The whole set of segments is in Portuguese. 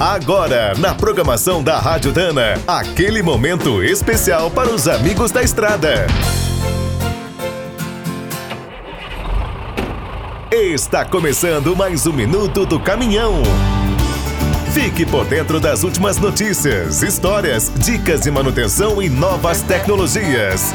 Agora, na programação da Rádio Dana, aquele momento especial para os amigos da estrada. Está começando mais um minuto do caminhão. Fique por dentro das últimas notícias, histórias, dicas de manutenção e novas tecnologias.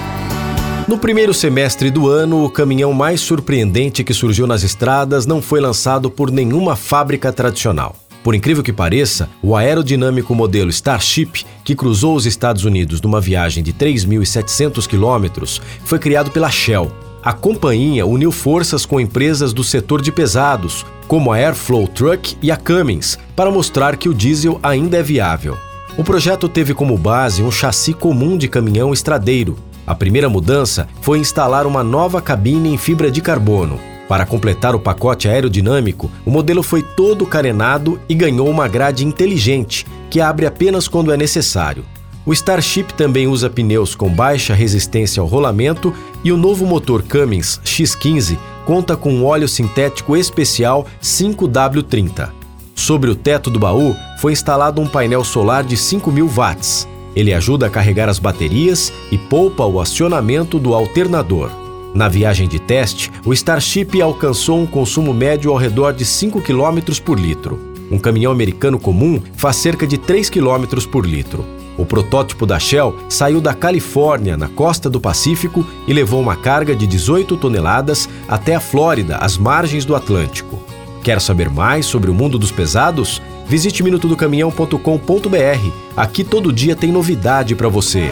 No primeiro semestre do ano, o caminhão mais surpreendente que surgiu nas estradas não foi lançado por nenhuma fábrica tradicional. Por incrível que pareça, o aerodinâmico modelo Starship, que cruzou os Estados Unidos numa viagem de 3.700 quilômetros, foi criado pela Shell. A companhia uniu forças com empresas do setor de pesados, como a Airflow Truck e a Cummins, para mostrar que o diesel ainda é viável. O projeto teve como base um chassi comum de caminhão estradeiro. A primeira mudança foi instalar uma nova cabine em fibra de carbono, para completar o pacote aerodinâmico, o modelo foi todo carenado e ganhou uma grade inteligente, que abre apenas quando é necessário. O Starship também usa pneus com baixa resistência ao rolamento e o novo motor Cummins X15 conta com um óleo sintético especial 5W30. Sobre o teto do baú foi instalado um painel solar de 5.000 watts. Ele ajuda a carregar as baterias e poupa o acionamento do alternador. Na viagem de teste, o Starship alcançou um consumo médio ao redor de 5 km por litro. Um caminhão americano comum faz cerca de 3 km por litro. O protótipo da Shell saiu da Califórnia, na costa do Pacífico, e levou uma carga de 18 toneladas até a Flórida, às margens do Atlântico. Quer saber mais sobre o mundo dos pesados? Visite minutodocaminhão.com.br. Aqui todo dia tem novidade para você.